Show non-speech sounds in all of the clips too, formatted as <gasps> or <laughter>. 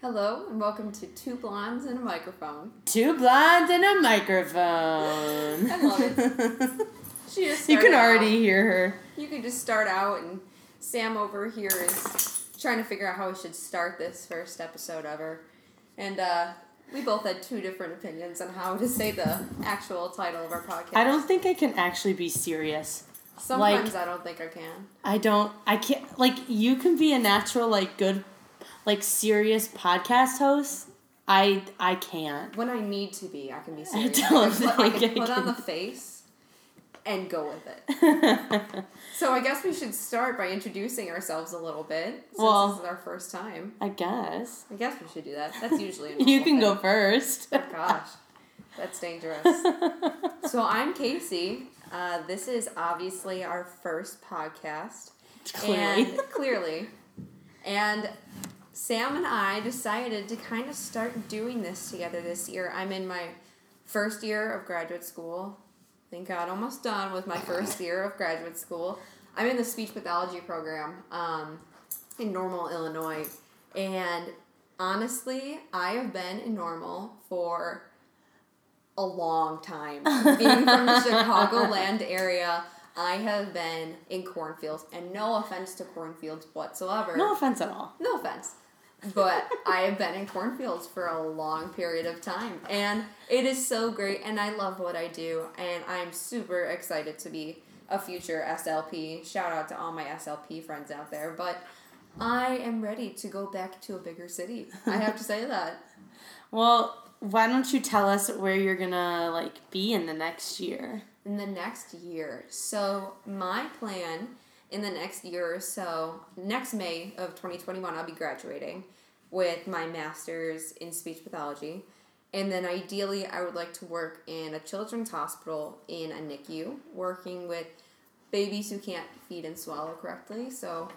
Hello and welcome to Two Blondes and a Microphone. Two blondes and a microphone. I love it. <laughs> She just you can already out- hear her. You can just start out, and Sam over here is trying to figure out how we should start this first episode ever. And uh, we both had two different opinions on how to say the actual title of our podcast. I don't think I can actually be serious. Sometimes like- I don't think I can. I don't. I can't. Like you can be a natural, like good, like serious podcast host. I I can't. When I need to be, I can be I <laughs> serious. don't I can put, I think can I on the face and go with it. <laughs> So I guess we should start by introducing ourselves a little bit. Since Well- this is our first time. I guess I guess we should do that. That's <laughs> usually a you can go first. Oh, gosh, that's dangerous. so I'm Kacie. Uh, this is obviously our first podcast. Clearly. And clearly. And Sam and I decided to kind of start doing this together this year. I'm in my first year of graduate school. Thank God, almost done with my first <laughs> year of graduate school. I'm in the speech pathology program um, in Normal, Illinois. And honestly, I have been in Normal for a long time. Being from the Chicagoland <laughs> area, I have been in cornfields, and no offense to cornfields whatsoever. no offense at all. No offense. But I have been in cornfields for a long period of time. And it is so great. And I love what I do. And I'm super excited to be a future SLP. Shout out to all my SLP friends out there. But I am ready to go back to a bigger city. I have to say that. <laughs> Well, why don't you tell us where you're gonna like be in the next year? in the next year. So my plan in the next year or so, next May of 2021, I'll be graduating with my master's in speech pathology. And then ideally, I would like to work in a children's hospital in a NICU, working with babies who can't feed and swallow correctly. So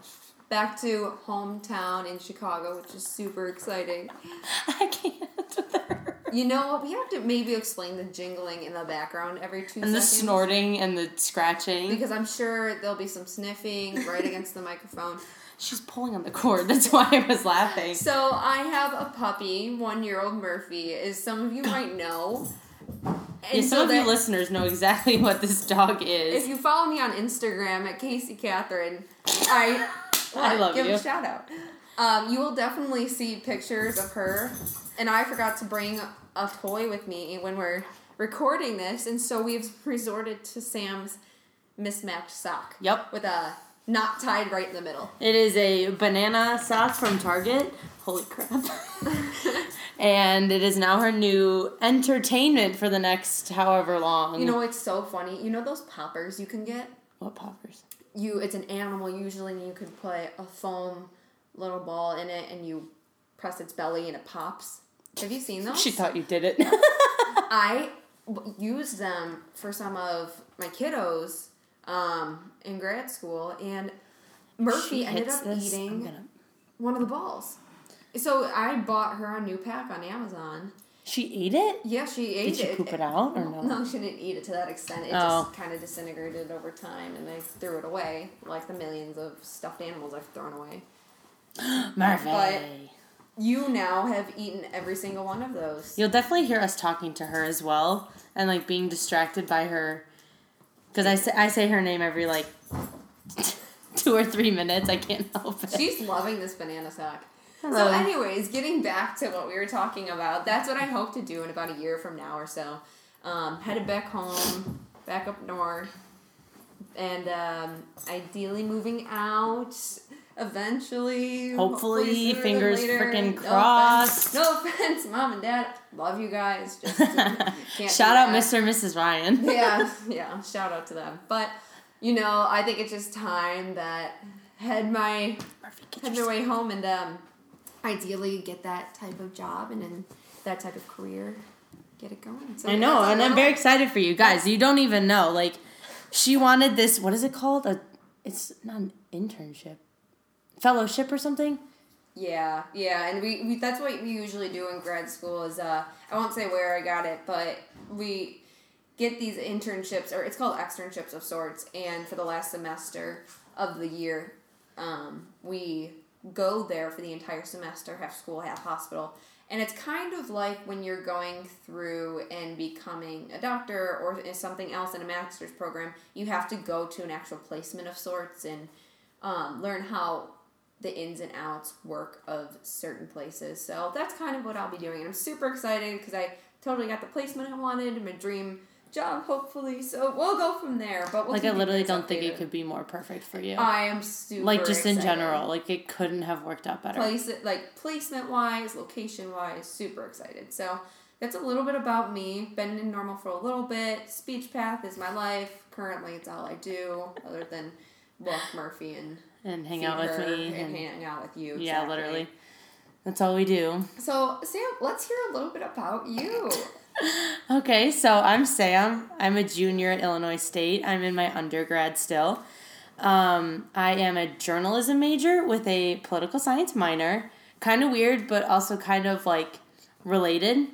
back to hometown in Chicago, which is super exciting. <laughs> I can't. You know what? We have to maybe explain the jingling in the background every two and the snorting and the scratching. Because I'm sure there'll be some sniffing right against the microphone. She's pulling on the cord. That's why I was laughing. So I have a puppy, one year old Murphy, as some of you might know. And Yeah, some so of you listeners know exactly what this dog is. If you follow me on Instagram at Kacie Catherine, I I love give you. a shout out. Um, you will definitely see pictures of her, and I forgot to bring a toy with me when we're recording this, and so we've resorted to Sam's mismatched sock. Yep. With a knot tied right in the middle. It is a banana sock from Target. Holy crap. <laughs> and it is now her new entertainment for the next however long. You know it's so funny. You know those poppers you can get. what poppers? You it's an animal usually, and you can put a foam little ball in it, and you press its belly, and it pops. Have you seen those? She thought you did it. <laughs> I used them for some of my kiddos um, in grad school, and Murphy She ended up this, eating gonna- one of the balls. So I bought her a new pack on Amazon. She ate it? Yeah, she ate it. Did she it. poop it out or no? No, she didn't eat it to that extent. It Oh. just kind of disintegrated over time, and I threw it away, like the millions of stuffed animals I've thrown away. <gasps> Murphy. But- You now have eaten every single one of those. You'll definitely hear us talking to her as well and like being distracted by her. Because I say, I say her name every like <laughs> two or three minutes. I can't help it. She's loving this banana sack. So, anyways, getting back to what we were talking about, that's what I hope to do in about a year from now or so. Um, headed back home, back up north, and um, ideally moving out eventually. Hopefully, than fingers later. frickin' No crossed. offense- No offense, mom and dad. Love you guys. Just <laughs> can't Shout out that. Mr. and Mrs. Ryan. <laughs> yeah, <laughs> yeah. Shout out to them. But you know, I think it's just time that head my Murphy, head my way home and um, ideally get that type of job and then that type of career, get it going. So I know, and I'm very excited for you guys. You don't even know. Like, she wanted this. What is it called? A, it's not an internship, fellowship or something. Yeah, yeah, and we, we that's what we usually do in grad school. Is uh, I won't say where I got it, but we get these internships or it's called externships of sorts. And for the last semester of the year, um, we go there for the entire semester, half school, half hospital. And it's kind of like when you're going through and becoming a doctor or something else in a master's program, you have to go to an actual placement of sorts and um, learn how the ins and outs work of certain places. So that's kind of what I'll be doing. And I'm super excited because I totally got the placement I wanted, my dream job, hopefully. So we'll go from there. But we'll like I literally don't think it could be more perfect for you. I am super like just in general, like it couldn't have worked out better. place it like placement wise, location wise, super excited. So that's a little bit about me. Been in normal for a little bit. Speech path is my life. Currently, it's all I do, other than walk Murphy and and hang out with me. and, And, hang out with you. yeah, literally. That's all we do. So Sam, let's hear a little bit about you. <laughs> Okay, so I'm Sam. I'm a junior at Illinois State. I'm in my undergrad still. Um, I am a journalism major with a political science minor. Kind of weird, but also kind of like related.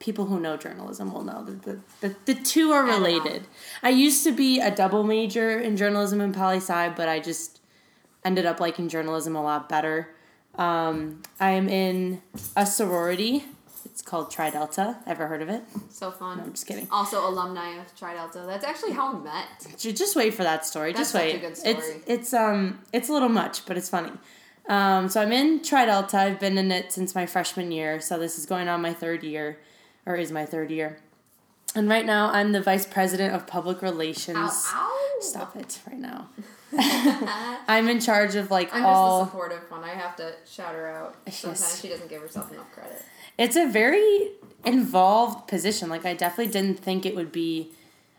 People who know journalism will know that the, the, the two are related. I used to be a double major in journalism and poli sci, but I just ended up liking journalism a lot better. Um, I am in a sorority. It's called Tri Delta. Ever heard of it? So fun. I'm just kidding. Also, alumni of Tri Delta. That's actually how we met. Just wait for that story. That's just wait. good It's story. it's um it's a little much, but it's funny. Um, so I'm in Tri Delta. I've been in it since my freshman year. So this is going on my third year, or is my third year. And right now I'm the vice president of public relations. Ow, ow. Stop it right now. <laughs> I'm in charge of like I'm just all. the supportive one. I have to shout her out. Sometimes Yes. she doesn't give herself enough credit. It's a very involved position. Like I definitely didn't think it would be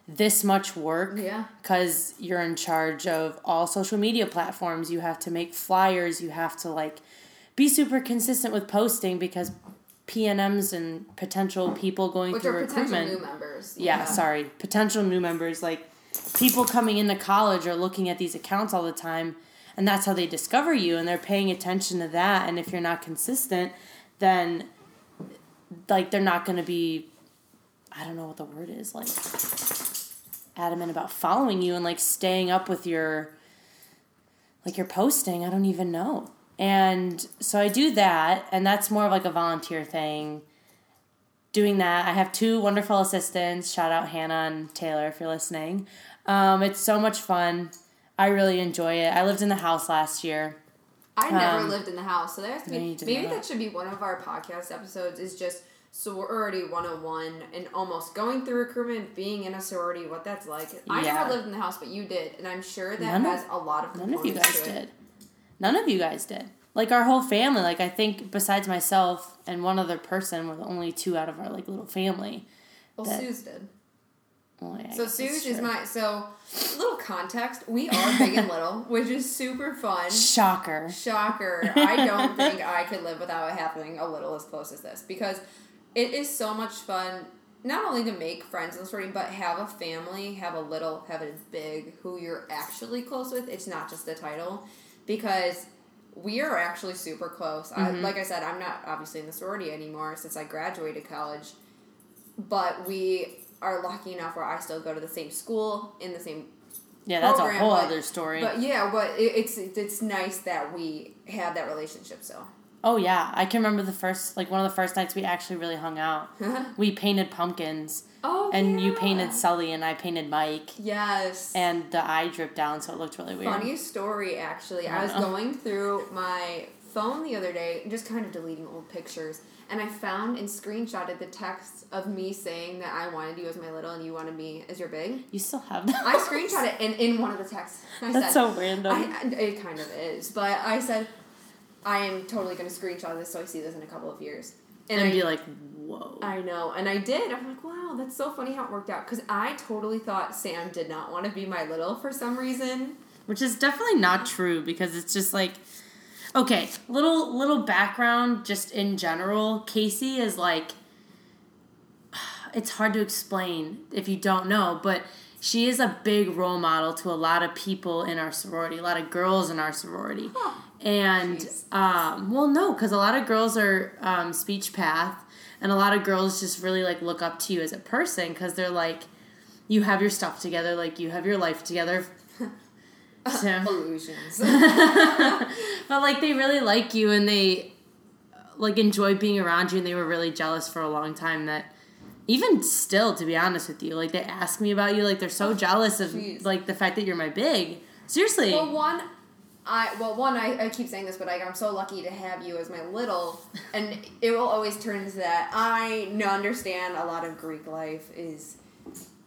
this much work. Yeah. because you're in charge of all social media platforms. You have to make flyers. You have to like be super consistent with posting because PNMs and potential people going Which through are potential recruitment. new members. yeah, sorry, potential new members like people coming into college are looking at these accounts all the time, and that's how they discover you, and they're paying attention to that. And if you're not consistent, then like they're not going to be I don't know what the word is like adamant about following you and like staying up with your like your posting. I don't even know. And so I do that and that's more of like a volunteer thing. Doing that, I have two wonderful assistants. Shout out Hannah and Taylor if you're listening. Um, it's so much fun. I really enjoy it. I lived in the house last year. I never Um, lived in the house, so that has to be maybe not. that should be one of our podcast episodes. Is just sorority 101 and almost going through recruitment, being in a sorority, what that's like. I never lived in the house, but you did, and I'm sure that None of- has a lot of None of you guys did. None of you guys did. Like our whole family, like I think besides myself and one other person, we're the only two out of our like little family. Well, that- Sue's did. Well, yeah, So Sue's is my so little context. We <laughs> are big and little, which is super fun. shocker. Shocker. I don't <laughs> think I could live without having a little as close as this because it is so much fun not only to make friends in the sorority, but have a family, have a little, have a big who you're actually close with. It's not just the title because we are actually super close. I, mm-hmm. like I said, I'm not obviously in the sorority anymore since I graduated college, but we are lucky enough where I still go to the same school in the same Yeah, that's a whole but- other story. but yeah, but it, it's it's nice that we have that relationship. So oh yeah, I can remember the first like one of the first nights we actually really hung out. <laughs> we painted pumpkins, oh, and you painted Sully, and I painted Mike, yes. and the eye dripped down, so it looked really weird. Funny story, actually. I was know. going through my phone the other day, just kind of deleting old pictures, and I found and screenshotted the text of me saying that I wanted you as my little and you wanted me as your big. You still have that? I <laughs> screenshot it, and in one of the texts, I That's said, so random. I, it kind of is, but I said, I am totally going to screenshot this so I see this in a couple of years. and I be like, whoa. I know, and I did. I'm like, wow, that's so funny how it worked out. Because I totally thought Sam did not want to be my little for some reason. which is definitely not true because it's just like okay little little background just in general kacie is like <sighs> it's hard to explain if you don't know but she is a big role model to a lot of people in our sorority a lot of girls in our sorority Huh. and um, well no because a lot of girls are um, speech path and a lot of girls just really like look up to you as a person because they're like you have your stuff together like you have your life together. <laughs> So- <laughs> Illusions. <laughs> but like they really like you and they like enjoy being around you and they were really jealous for a long time that even still to be honest with you like they ask me about you like they're so oh, jealous of like the fact that you're my big. Seriously. Well, one, I well one I, I keep saying this, but like I'm so lucky to have you as my little, and it will always turn into that. I understand a lot of Greek life is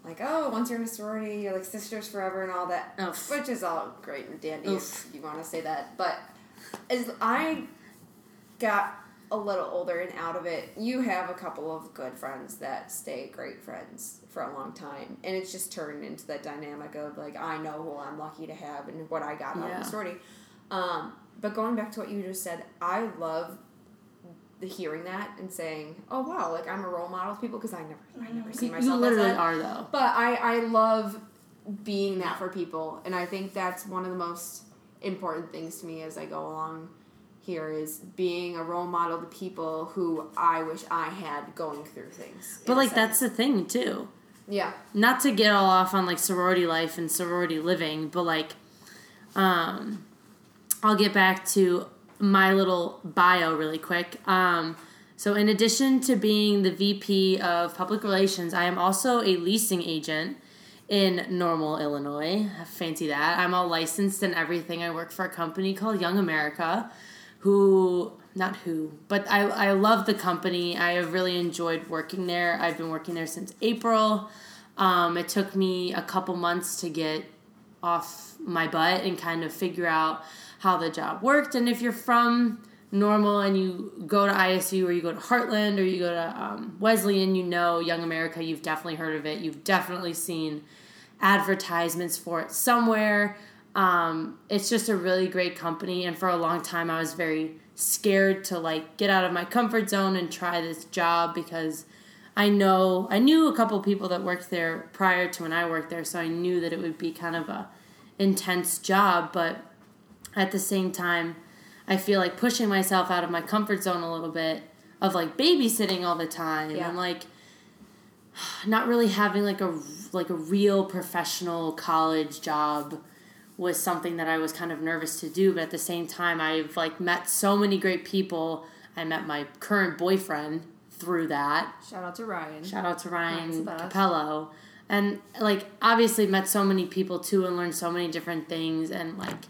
like oh once you're in a sorority you're like sisters forever and all that, Oof. which is all great and dandy Oof. if you want to say that, but as I got a little older and out of it, you have a couple of good friends that stay great friends for a long time. And it's just turned into that dynamic of like, I know who I'm lucky to have and what I got out of the sorority. Um, but going back to what you just said, I love the hearing that and saying, oh wow, like I'm a role model to people because I never, I never see myself you literally as that. are though But I, I love being that for people, and I think that's one of the most important things to me as I go along here is being a role model to people who I wish I had going through things. but like that's the thing too yeah, not to get all off on like sorority life and sorority living, but like, um, I'll get back to my little bio really quick. Um, so, in addition to being the VP of Public Relations, I am also a leasing agent in Normal, Illinois. Fancy that. I'm all licensed and everything. I work for a company called Young America, who, not who, but I, I love the company. I have really enjoyed working there. I've been working there since April. Um, it took me a couple months to get off my butt and kind of figure out how the job worked. And if you're from normal and you go to ISU or you go to Heartland or you go to um, Wesleyan, you know Young America, you've definitely heard of it. You've definitely seen advertisements for it somewhere. Um, it's just a really great company. And for a long time, I was very scared to like get out of my comfort zone and try this job because I know I knew a couple people that worked there prior to when I worked there, so I knew that it would be kind of a intense job, but at the same time, I feel like pushing myself out of my comfort zone a little bit of like babysitting all the time Yeah. and like <sighs> not really having like a like a real professional college job was something that I was kind of nervous to do, but at the same time I've like met so many great people. I met my current boyfriend through that. shout out to Ryan. Shout out to Ryan. Capello. And like obviously met so many people too and learned so many different things and like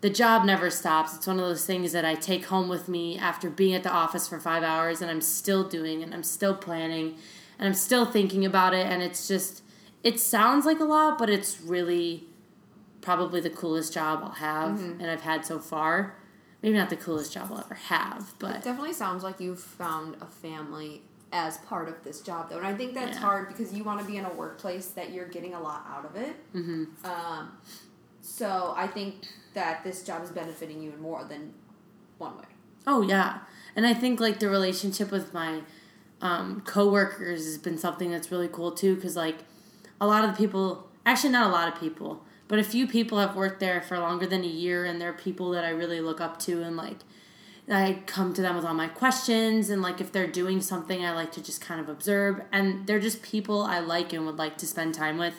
the job never stops. It's one of those things that I take home with me after being at the office for 5 hours and I'm still doing and I'm still planning and I'm still thinking about it and it's just it sounds like a lot but it's really probably the coolest job I'll have Mm-hmm. and I've had so far. Maybe not the coolest job I'll ever have, but it Definitely sounds like you've found a family as part of this job, though, and I think that's Yeah. hard because you want to be in a workplace that you're getting a lot out of it. mhm. Um, so I think that this job is benefiting you in more than one way. Oh yeah, and I think like the relationship with my um, coworkers has been something that's really cool too. Because like a lot of the people, actually not a lot of people, but a few people have worked there for longer than a year, and they're people that I really look up to, and like I come to them with all my questions, and like if they're doing something, I like to just kind of observe, and they're just people I like and would like to spend time with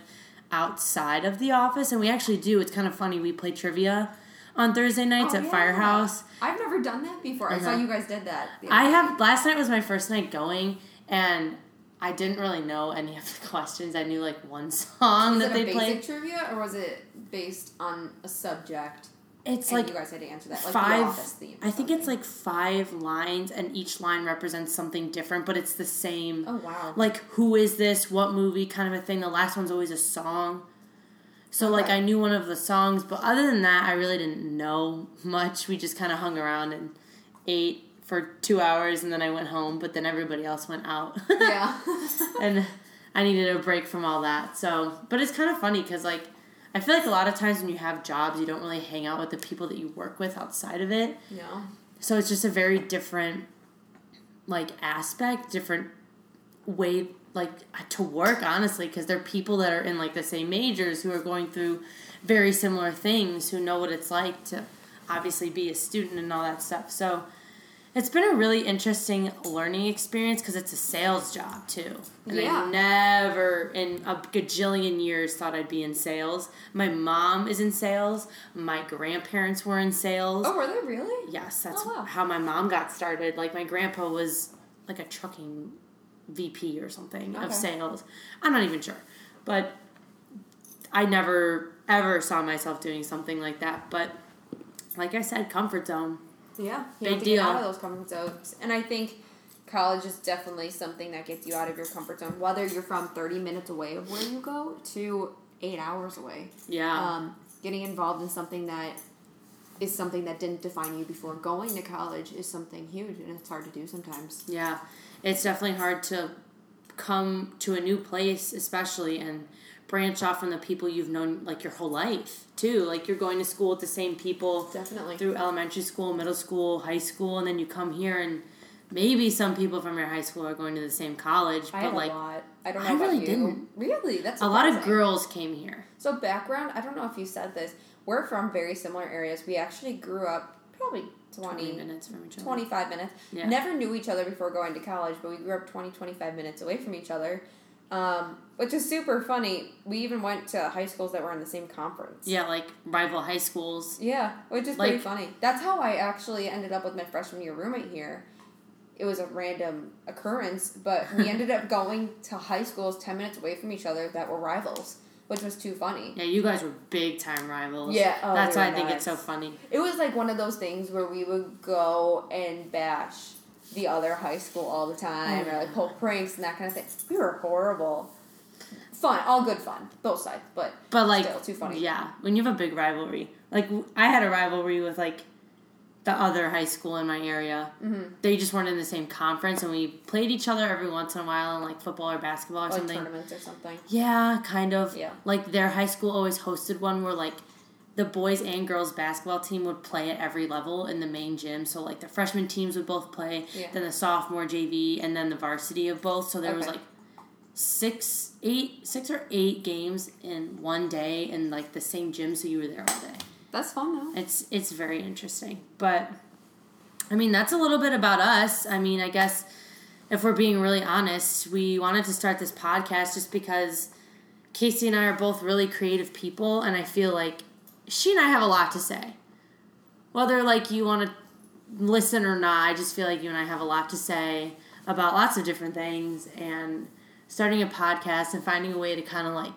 outside of the office, and we actually do. It's kind of funny. We play trivia on Thursday nights Oh, at yeah. Firehouse. I've never done that before. I saw Uh-huh. you guys did that. I have last night was my first night going and I didn't really know any of the <laughs> questions. I knew like one song Was that they basic played. trivia or was it based on a subject? It's like you guys had to answer that, like five. the office theme. or I think it's like five lines, and each line represents something different, but it's the same. Oh wow. Like who is this? What movie? Kind of a thing. The last one's always a song. So like. I knew one of the songs, but other than that, I really didn't know much. We just kind of hung around and ate for two hours, and then I went home. But then everybody else went out. <laughs> yeah. and I needed a break from all that. So, but it's kind of funny because like I feel like a lot of times when you have jobs, you don't really hang out with the people that you work with outside of it. no. So it's just a very different like aspect, different way like to work honestly because they're people that are in like the same majors who are going through very similar things who know what it's like to obviously be a student and all that stuff. So It's been a really interesting learning experience because it's a sales job too. And Yeah. I never in a gajillion years thought I'd be in sales. My mom is in sales. My grandparents were in sales. Oh, were they really? Yes, that's Oh, wow. how my mom got started. Like my grandpa was like a trucking VP or something Okay. of sales. I'm not even sure. But I never ever saw myself doing something like that. But like I said, comfort zone. Yeah, you Big have to get out of those comfort zones, and I think college is definitely something that gets you out of your comfort zone. Whether you're from thirty minutes away of where you go to eight hours away, Yeah. um, getting involved in something that is something that didn't define you before going to college is something huge, and it's hard to do sometimes. Yeah, it's definitely hard to come to a new place, especially and branch off from the people you've known like your whole life too. Like you're going to school with the same people Definitely. through elementary school, middle school, high school, and then you come here and maybe some people from your high school are going to the same college, I but like a lot. I don't know I really you. didn't. Really, that's a lot of girls came here. So background, I don't know if you said this. We're from very similar areas. We actually grew up probably 20, 20 minutes from each other. 25 minutes. Yeah. Never knew each other before going to college, but we grew up 20, 25 minutes away from each other, um, which is super funny. We even went to high schools that were in the same conference. Yeah, like rival high schools. Yeah, which is Like- pretty funny. That's how I actually ended up with my freshman year roommate here. It was a random occurrence, but we <laughs> ended up going to high schools 10 minutes away from each other that were rivals, which was too funny. Yeah, you guys were big time rivals. Yeah, oh, that's we why I think it's so funny. It was like one of those things where we would go and bash the other high school all the time, or like pull pranks and that kind of thing. We were horrible. Fun, all good fun, both sides, but But like, Still too funny. Yeah, when you have a big rivalry, like I had a rivalry with like the other high school in my area. mm-hmm. They just weren't in the same conference, and we played each other every once in a while in like football or basketball or like something. tournaments or something. Yeah, kind of. Yeah. Like their high school always hosted one where like the boys and girls basketball team would play at every level in the main gym. So like the freshman teams would both play, Yeah. then the sophomore JV, and then the varsity of both. So there was like six, eight, six or eight games in one day in like the same gym. So you were there all day. That's fun though. It's it's very interesting. But I mean, that's a little bit about us. I mean, I guess if we're being really honest, we wanted to start this podcast just because Kacie and I are both really creative people and I feel like she and I have a lot to say. Whether like you want to listen or not, I just feel like you and I have a lot to say about lots of different things and starting a podcast and finding a way to kind of like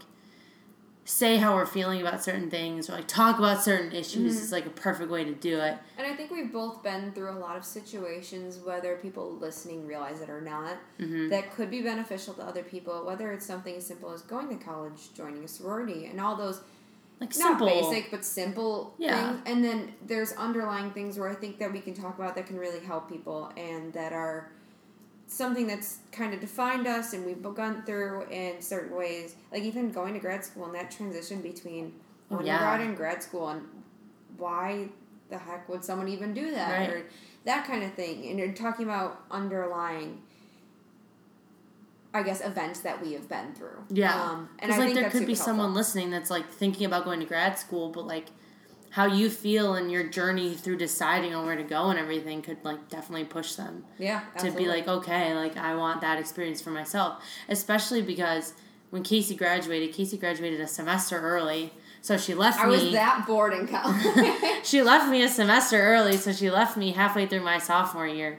say how we're feeling about certain things or like talk about certain issues is like a perfect way to do it. And I think we've both been through a lot of situations, whether people listening realize it or not, Mm-hmm. that could be beneficial to other people. Whether it's something as simple as going to college, joining a sorority, and all those Like simple. not basic but simple Yeah. things. And then there's underlying things where I think that we can talk about that can really help people and that are something that's kind of defined us and we've gone through in certain ways. Like even going to grad school and that transition between Oh, undergrad yeah. and grad school and why the heck would someone even do that Right. or that kind of thing. And you're talking about underlying I guess events that we have been through. Yeah. Um, and I like think there could be super someone listening that's like thinking about going to grad school, but like how you feel and your journey through deciding on where to go and everything could like definitely push them Yeah, to be like, okay, like I want that experience for myself. Especially because when Kacie graduated, Kacie graduated a semester early. So she left I me was that bored in <laughs> college. she left me a semester early, so she left me halfway through my sophomore year.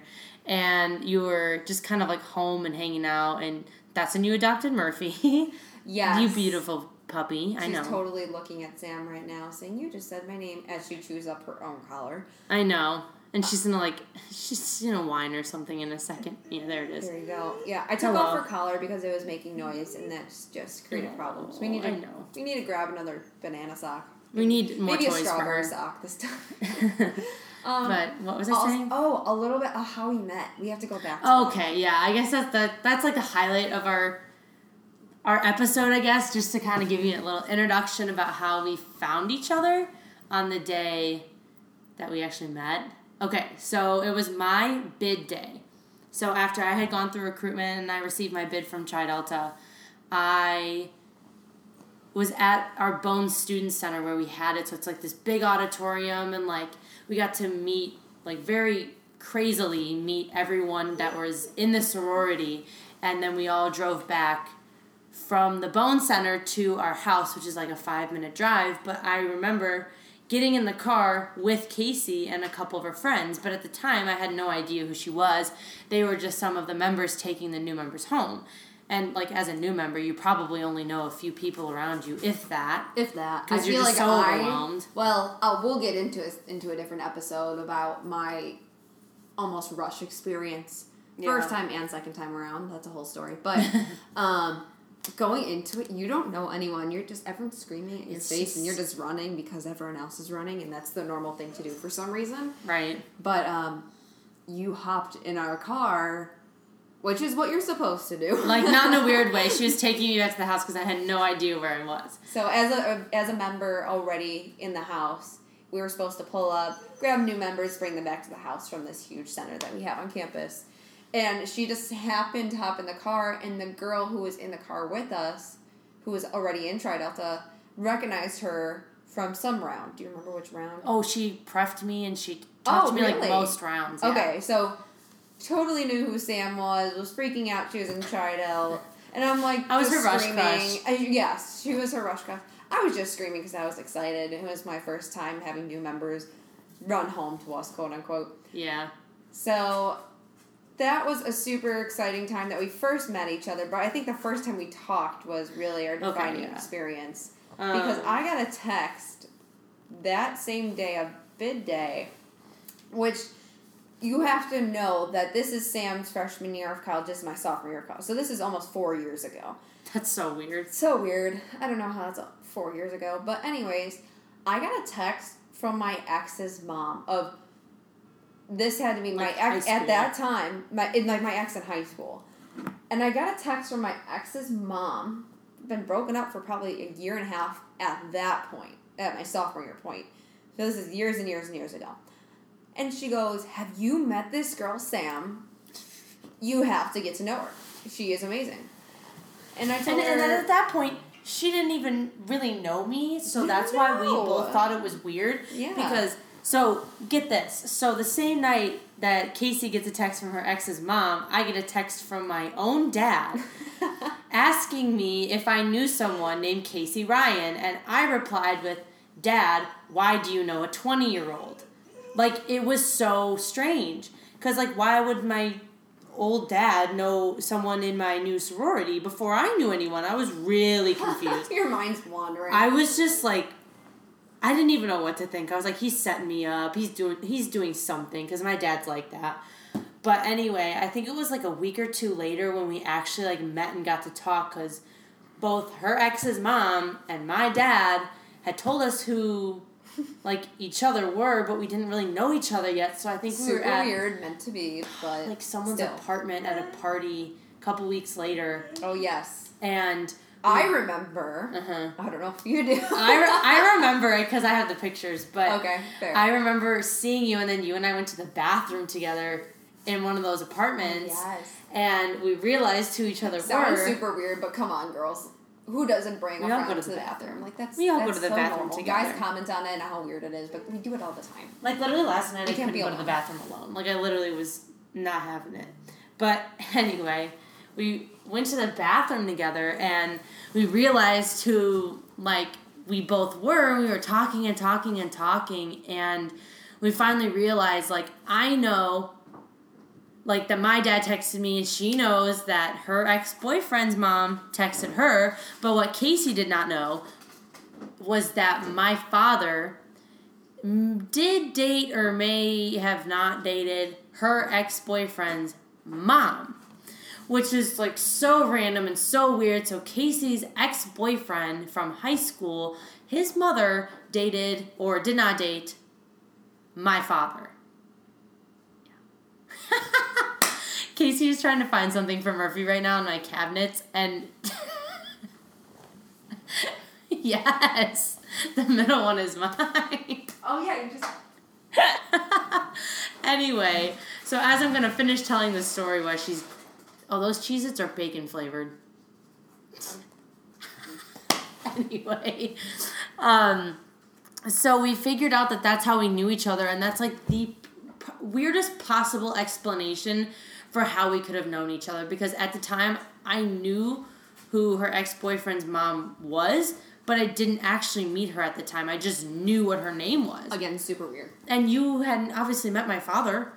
And you were just kind of like home and hanging out, and that's when you adopted Murphy. <laughs> yeah, you beautiful puppy. I know. totally looking at Sam right now, saying, "You just said my name," as she chews up her own collar. I know. And she's gonna like, she's gonna whine or something in a second. Yeah, there it is. There you go. Yeah, I oh, took Hello. off her collar because it was making noise, and that's just created problems. We need to. I know. We need to grab another banana sock. We need more Maybe a toys for strawberry her. sock this time. <laughs> <laughs> um, but what was I also- saying? oh, a little bit of how we met. We have to go back. To Okay, yeah, I guess that's the that's like the highlight of our our episode, I guess, just to kind of give you a little introduction about how we found each other on the day that we actually met. Okay, so it was my bid day. So after I had gone through recruitment and I received my bid from Tri Delta, I was at our Bones Student Center where we had it. So it's like this big auditorium and like we got to meet like very crazily meet everyone that was in the sorority, and then we all drove back from the bone center to our house, which is like a five minute drive. But I remember getting in the car with Casey and a couple of her friends, but at the time I had no idea who she was. They were just some of the members taking the new members home. And like as a new member, you probably only know a few people around you, if that. If that, 'Cause I you're feel just like so I, overwhelmed. Well, uh, we'll get into a, into a different episode about my almost rush experience, first time and second time around. That's a whole story. But <laughs> um, going into it, you don't know anyone. You're just everyone's screaming at your It's face, and you're just- just running because everyone else is running, and that's the normal thing to do for some reason. Right. But um, you hopped in our car, which is what you're supposed to do. Like not in a weird way. <laughs> She was taking me back to the house because I had no idea where I was. So as a as a member already in the house, we were supposed to pull up, grab new members, bring them back to the house from this huge center that we have on campus. And she just happened to hop in the car, and the girl who was in the car with us, who was already in Tri Delta, recognized her from some round. Do you remember which round? Oh, she prepped me and she talked Oh, to me like most rounds. yeah. Okay, so totally knew who Sam was, was freaking out she was in Tridel. And I'm like, I was her rush screaming. crush. I, yes, she was her rush crush. I was just screaming because I was excited. It was my first time having new members run home to us, quote unquote. Yeah. So that was a super exciting time that we first met each other. But I think the first time we talked was really our defining yeah. experience because Um, I got a text that same day of bid day, which you have to know that this is Sam's freshman year of college. This is my sophomore year of college. So this is almost four years ago. that's so weird. So weird. I don't know how that's four years ago. But anyways, I got a text from my ex's mom of this had to be my ex at that time, my in like my ex in high school. And I got a text from my ex's mom, been broken up for probably a year and a half at that point, at my sophomore year point. So this is years and years and years ago. And she goes, Have you met this girl, Sam? You have to get to know her. She is amazing. And I told And, her and then at that point, she didn't even really know me, so that's why we both thought it was weird. Yeah. Because so get this. So the same night that Kacie gets a text from her ex's mom, I get a text from my own dad <laughs> asking me if I knew someone named Kacie Ryan, and I replied with, "Dad, why do you know a 20-year-old?" Like it was so strange cuz like why would my old dad know someone in my new sorority before I knew anyone? I was really <laughs> confused. Your mind's wandering. I was just like, I didn't even know what to think. I was like, he's setting me up. He's doing he's doing something because my dad's like that. But anyway, I think it was like a week or two later when we actually like met and got to talk because both her ex's mom and my dad had told us who like each other were, but we didn't really know each other yet. So I think we were at weird, meant to be, but like someone's still. apartment at a party a couple weeks later, Oh yes, and I remember. uh-huh. I don't know if you do. I, re- I <laughs> remember it because I have the pictures, but okay, fair. I remember seeing you, and then you and I went to the bathroom together in one of those apartments, yes. and we realized who each other Sounds were. super weird, but come on, girls. Who doesn't bring We a all friend go to the bathroom? Like that's We all go that's to the so bathroom normal. together. Guys comment on it and how weird it is, but we do it all the time. Like literally last night, I can't couldn't be go to the bathroom alone. Like I literally was not having it. But <laughs> anyway, we went to the bathroom together, and we realized who like we both were. We were talking and talking and talking, and we finally realized like I know. Like that, my dad texted me, and she knows that her ex boyfriend's mom texted her. But what Kacie did not know was that my father did date or may have not dated her ex boyfriend's mom, which is like so random and so weird. So, Kacie's ex boyfriend from high school, his mother dated or did not date my father. Kacie is trying to find something for Murphy right now in my cabinets, and <laughs> yes, the middle one is mine. <laughs> Oh yeah, you just anyway, so as I'm gonna finish telling the story, why she's oh those Cheez-Its are bacon flavored. <laughs> anyway, um, so we figured out that that's how we knew each other, and that's like the weirdest possible explanation for how we could have known each other because at the time I knew who her ex boyfriend's mom was, but I didn't actually meet her at the time. I just knew what her name was. Again, super weird. And you hadn't obviously met my father,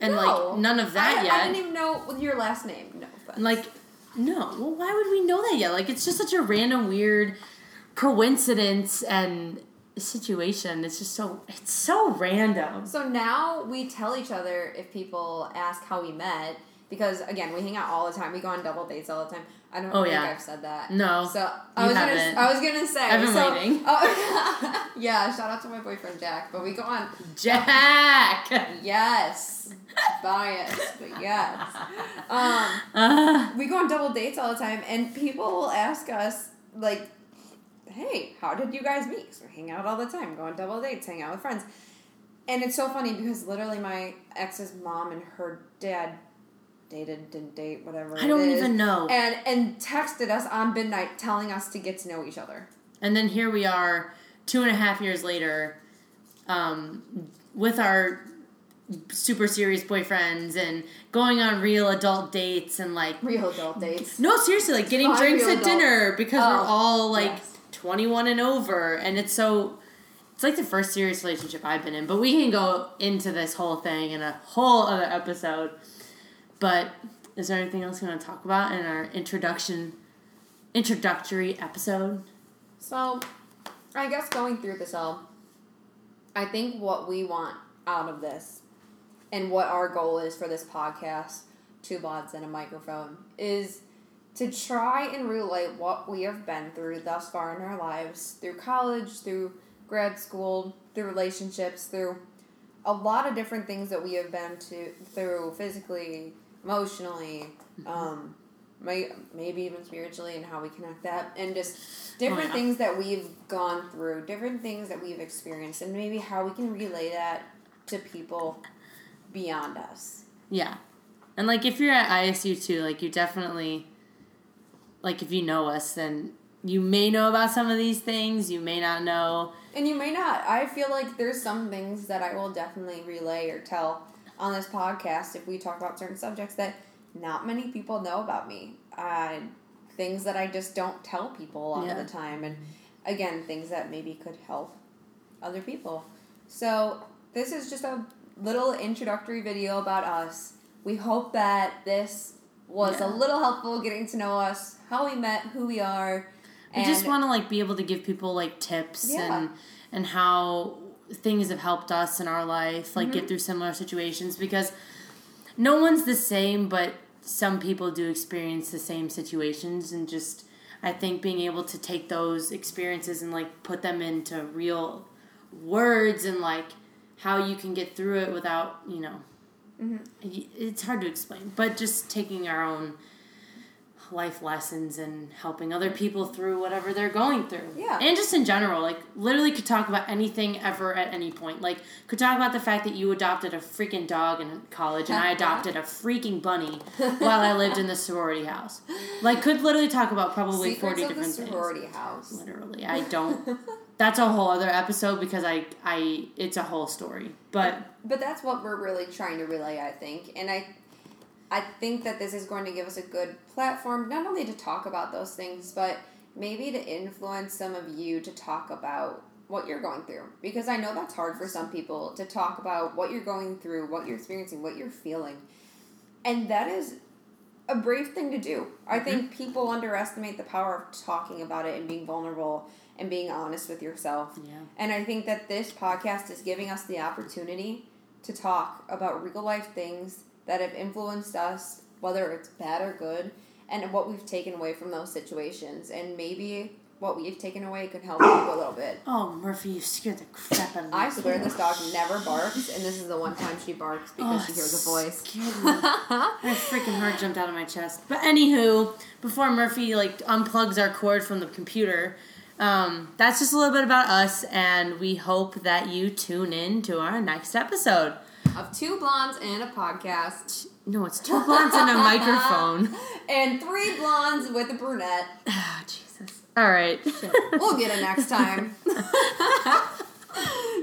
and No. like none of that I, yet. I didn't even know your last name. No. And, like, no. Well, why would we know that yet? Like, it's just such a random, weird coincidence and situation. It's just so. It's so random. So now we tell each other if people ask how we met because again we hang out all the time. We go on double dates all the time. I don't Oh, think yeah. I've said that. No, So I was haven't. gonna I was gonna say I've been so- waiting. <laughs> Oh, <laughs> yeah, shout out to my boyfriend Jack. But we go on Jack. yes bias, but yes. <laughs> Um, Uh, we go on double dates all the time, and people will ask us like, "Hey, how did you guys meet?" 'Cause we hang out all the time, go on double dates, hang out with friends, and it's so funny because literally my ex's mom and her dad dated, didn't date, whatever. I don't is, even know. And and texted us on midnight, telling us to get to know each other. And then here we are, two and a half years later, um, with our super serious boyfriends and going on real adult dates and like Real adult dates. no seriously like getting drinks at dinner because Oh, we're all like yes. 21 and over and it's so it's like the first serious relationship I've been in but we can go into this whole thing in a whole other episode. But is there anything else you want to talk about in our introduction introductory episode? So, I guess going through this all, I think what we want out of this and what our goal is for this podcast, Two Blondes and a Microphone, is to try and relate what we have been through thus far in our lives through college, through grad school, through relationships, through a lot of different things that we have been to through physically, emotionally, um, may, maybe even spiritually, and how we connect that, and just different yeah. things that we've gone through, different things that we've experienced, and maybe how we can relay that to people beyond us. Yeah. And like if you're at ISU too, like you definitely like if you know us then you may know about some of these things, you may not know. And you may not. I feel like there's some things that I will definitely relay or tell on this podcast if we talk about certain subjects that not many people know about me. Uh, things that I just don't tell people a lot Yeah. of the time. And again, things that maybe could help other people. So, this is just a little introductory video about us. We hope that this was Yeah. a little helpful getting to know us, how we met, who we are. We just want to like be able to give people like tips Yeah. and and how things have helped us in our life, like Mm-hmm. get through similar situations because no one's the same, but some people do experience the same situations and just I think being able to take those experiences and like put them into real words and like how you can get through it without, you know, Mm-hmm. it's hard to explain, but just taking our own life lessons and helping other people through whatever they're going through. Yeah. And just in general, like literally could talk about anything ever at any point. Like could talk about the fact that you adopted a freaking dog in college and I <laughs> adopted a freaking bunny while I lived in the sorority house. Like could literally talk about probably Secrets 40 of the different things. sorority house. Literally. I don't <laughs> That's a whole other episode because I I it's a whole story. But But that's what we're really trying to relay, I think. And I I think that this is going to give us a good platform not only to talk about those things, but maybe to influence some of you to talk about what you're going through. Because I know that's hard for some people to talk about what you're going through, what you're experiencing, what you're feeling. And that is a brave thing to do. I think mm-hmm. people underestimate the power of talking about it and being vulnerable and being honest with yourself. yeah. And I think that this podcast is giving us the opportunity to talk about real life things that have influenced us, whether it's bad or good, and what we've taken away from those situations. And maybe what we've taken away could help you a little bit. Oh, Murphy, you scared the crap out of me. I swear this dog never barks, and this is the one time she barks because Oh, she hears a voice. scared me. <laughs> My freaking heart jumped out of my chest. But anywho, before Murphy like unplugs our cord from the computer, um, that's just a little bit about us, and we hope that you tune in to our next episode. Of two blondes and a podcast, No, it's two blondes and a <laughs> microphone. and three blondes with a brunette. Ah, Jesus. All right. We'll get it next time. <laughs>